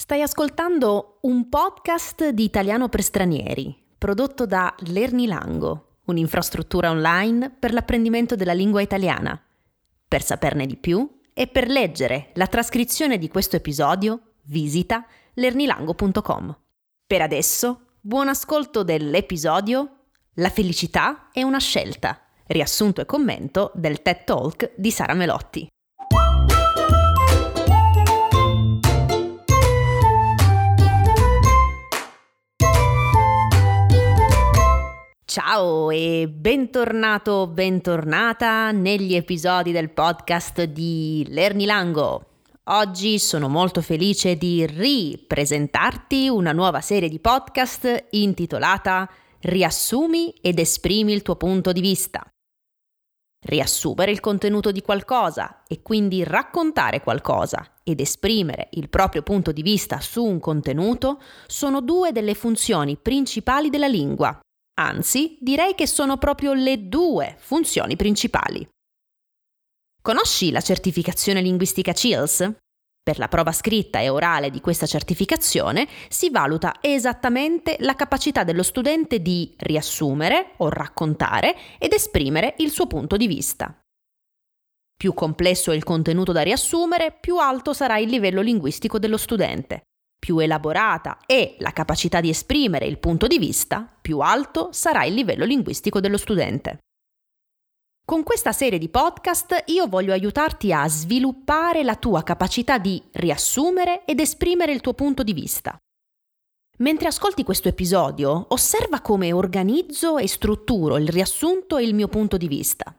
Stai ascoltando un podcast di italiano per stranieri, prodotto da Lernilango, un'infrastruttura online per l'apprendimento della lingua italiana. Per saperne di più e per leggere la trascrizione di questo episodio, visita lernilango.com. Per adesso, buon ascolto dell'episodio La felicità è una scelta, riassunto e commento del TED Talk di Sara Melotti. Ciao e bentornato, bentornata negli episodi del podcast di Lernilango. Oggi sono molto felice di ripresentarti una nuova serie di podcast intitolata Riassumi ed esprimi il tuo punto di vista. Riassumere il contenuto di qualcosa e quindi raccontare qualcosa ed esprimere il proprio punto di vista su un contenuto sono due delle funzioni principali della lingua Anzi, direi che sono proprio le due funzioni principali. Conosci la certificazione linguistica CILS? Per la prova scritta e orale di questa certificazione si valuta esattamente la capacità dello studente di riassumere o raccontare ed esprimere il suo punto di vista. Più complesso è il contenuto da riassumere, più alto sarà il livello linguistico dello studente più elaborata e la capacità di esprimere il punto di vista, più alto sarà il livello linguistico dello studente. Con questa serie di podcast io voglio aiutarti a sviluppare la tua capacità di riassumere ed esprimere il tuo punto di vista. Mentre ascolti questo episodio, osserva come organizzo e strutturo il riassunto e il mio punto di vista.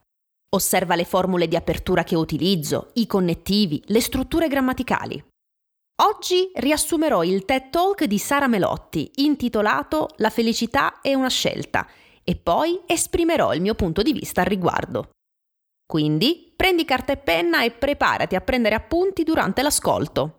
Osserva le formule di apertura che utilizzo, i connettivi, le strutture grammaticali. Oggi riassumerò il TED Talk di Sara Melotti intitolato La felicità è una scelta e poi esprimerò il mio punto di vista al riguardo. Quindi prendi carta e penna e preparati a prendere appunti durante l'ascolto.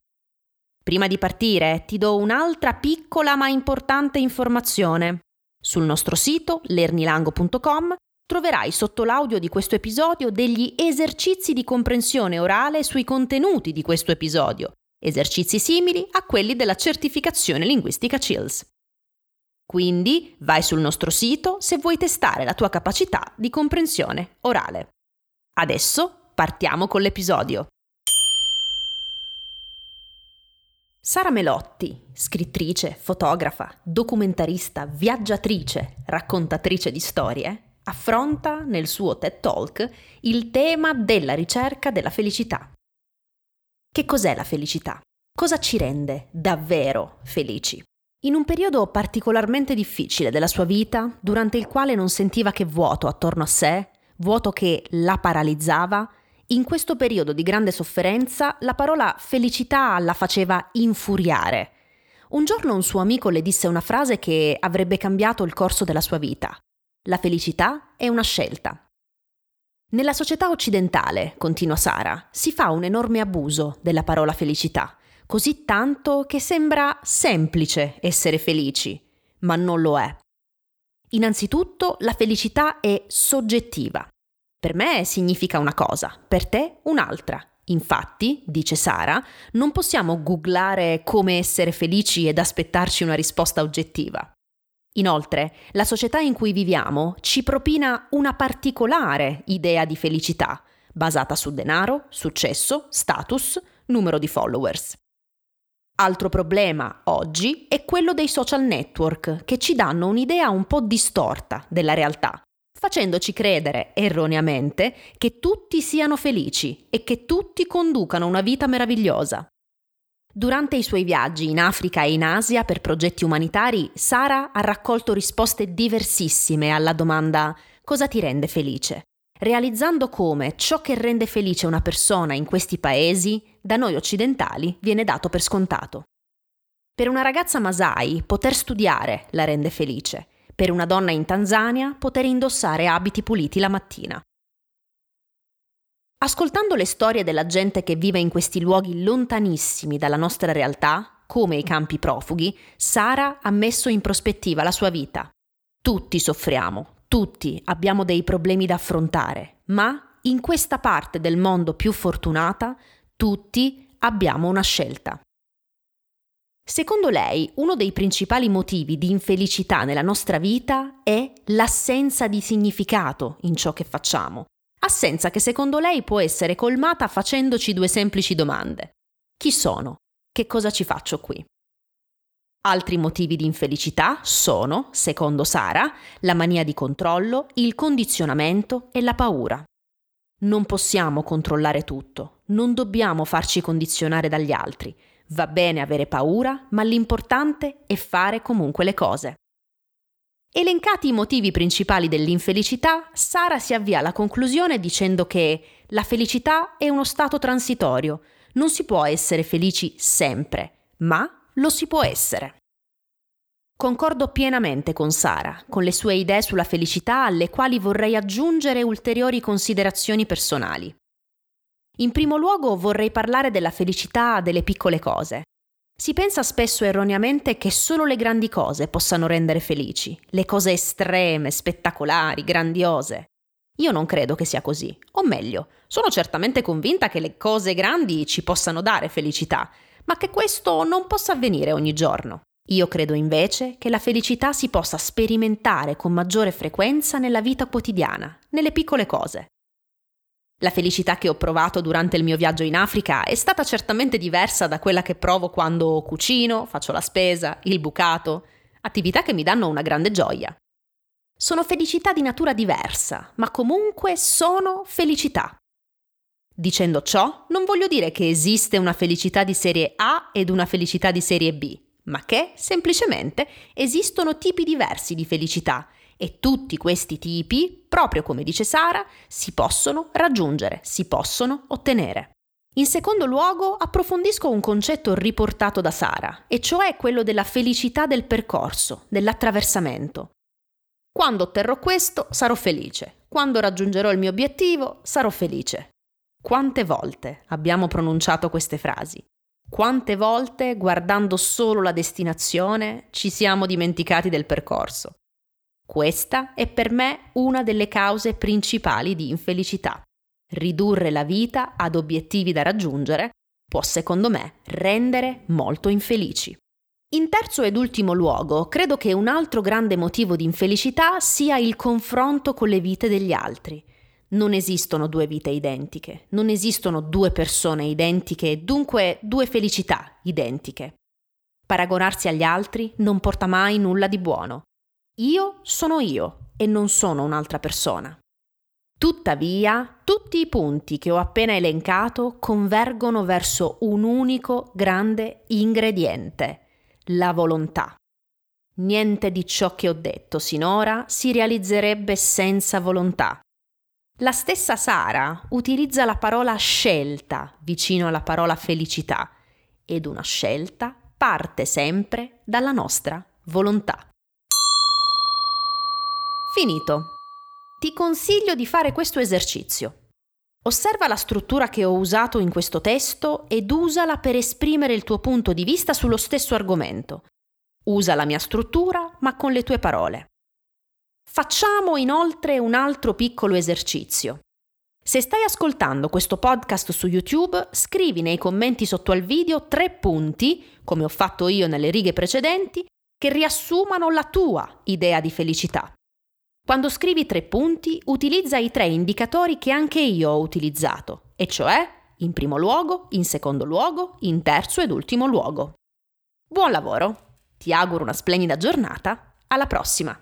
Prima di partire ti do un'altra piccola ma importante informazione. Sul nostro sito lernilango.com troverai sotto l'audio di questo episodio degli esercizi di comprensione orale sui contenuti di questo episodio esercizi simili a quelli della certificazione linguistica CILS. Quindi vai sul nostro sito se vuoi testare la tua capacità di comprensione orale. Adesso partiamo con l'episodio. Sara Melotti, scrittrice, fotografa, documentarista, viaggiatrice, raccontatrice di storie, affronta nel suo TED Talk il tema della ricerca della felicità. Che cos'è la felicità? Cosa ci rende davvero felici? In un periodo particolarmente difficile della sua vita, durante il quale non sentiva che vuoto attorno a sé, vuoto che la paralizzava, in questo periodo di grande sofferenza la parola felicità la faceva infuriare. Un giorno un suo amico le disse una frase che avrebbe cambiato il corso della sua vita. La felicità è una scelta. Nella società occidentale, continua Sara, si fa un enorme abuso della parola felicità, così tanto che sembra semplice essere felici, ma non lo è. Innanzitutto la felicità è soggettiva. Per me significa una cosa, per te un'altra. Infatti, dice Sara, non possiamo googlare come essere felici ed aspettarci una risposta oggettiva. Inoltre, la società in cui viviamo ci propina una particolare idea di felicità, basata su denaro, successo, status, numero di followers. Altro problema oggi è quello dei social network che ci danno un'idea un po' distorta della realtà, facendoci credere erroneamente che tutti siano felici e che tutti conducano una vita meravigliosa. Durante i suoi viaggi in Africa e in Asia per progetti umanitari, Sara ha raccolto risposte diversissime alla domanda cosa ti rende felice, realizzando come ciò che rende felice una persona in questi paesi, da noi occidentali, viene dato per scontato. Per una ragazza Masai poter studiare la rende felice, per una donna in Tanzania poter indossare abiti puliti la mattina. Ascoltando le storie della gente che vive in questi luoghi lontanissimi dalla nostra realtà, come i campi profughi, Sara ha messo in prospettiva la sua vita. Tutti soffriamo, tutti abbiamo dei problemi da affrontare, ma in questa parte del mondo più fortunata, tutti abbiamo una scelta. Secondo lei, uno dei principali motivi di infelicità nella nostra vita è l'assenza di significato in ciò che facciamo. Assenza che secondo lei può essere colmata facendoci due semplici domande. Chi sono? Che cosa ci faccio qui? Altri motivi di infelicità sono, secondo Sara, la mania di controllo, il condizionamento e la paura. Non possiamo controllare tutto, non dobbiamo farci condizionare dagli altri. Va bene avere paura, ma l'importante è fare comunque le cose. Elencati i motivi principali dell'infelicità, Sara si avvia alla conclusione dicendo che la felicità è uno stato transitorio, non si può essere felici sempre, ma lo si può essere. Concordo pienamente con Sara, con le sue idee sulla felicità alle quali vorrei aggiungere ulteriori considerazioni personali. In primo luogo vorrei parlare della felicità delle piccole cose. Si pensa spesso erroneamente che solo le grandi cose possano rendere felici, le cose estreme, spettacolari, grandiose. Io non credo che sia così, o meglio, sono certamente convinta che le cose grandi ci possano dare felicità, ma che questo non possa avvenire ogni giorno. Io credo invece che la felicità si possa sperimentare con maggiore frequenza nella vita quotidiana, nelle piccole cose. La felicità che ho provato durante il mio viaggio in Africa è stata certamente diversa da quella che provo quando cucino, faccio la spesa, il bucato, attività che mi danno una grande gioia. Sono felicità di natura diversa, ma comunque sono felicità. Dicendo ciò, non voglio dire che esiste una felicità di serie A ed una felicità di serie B, ma che semplicemente esistono tipi diversi di felicità e tutti questi tipi, proprio come dice Sara, si possono raggiungere, si possono ottenere. In secondo luogo, approfondisco un concetto riportato da Sara, e cioè quello della felicità del percorso, dell'attraversamento. Quando otterrò questo, sarò felice. Quando raggiungerò il mio obiettivo, sarò felice. Quante volte abbiamo pronunciato queste frasi? Quante volte, guardando solo la destinazione, ci siamo dimenticati del percorso? Questa è per me una delle cause principali di infelicità. Ridurre la vita ad obiettivi da raggiungere può, secondo me, rendere molto infelici. In terzo ed ultimo luogo, credo che un altro grande motivo di infelicità sia il confronto con le vite degli altri. Non esistono due vite identiche, non esistono due persone identiche dunque due felicità identiche. Paragonarsi agli altri non porta mai nulla di buono. Io sono io e non sono un'altra persona. Tuttavia, tutti i punti che ho appena elencato convergono verso un unico grande ingrediente, la volontà. Niente di ciò che ho detto sinora si realizzerebbe senza volontà. La stessa Sara utilizza la parola scelta vicino alla parola felicità ed una scelta parte sempre dalla nostra volontà. Finito. Ti consiglio di fare questo esercizio. Osserva la struttura che ho usato in questo testo ed usala per esprimere il tuo punto di vista sullo stesso argomento. Usa la mia struttura, ma con le tue parole. Facciamo inoltre un altro piccolo esercizio. Se stai ascoltando questo podcast su YouTube, scrivi nei commenti sotto al video tre punti, come ho fatto io nelle righe precedenti, che riassumano la tua idea di felicità. Quando scrivi tre punti, utilizza i tre indicatori che anche io ho utilizzato, e cioè in primo luogo, in secondo luogo, in terzo ed ultimo luogo. Buon lavoro! Ti auguro una splendida giornata. Alla prossima!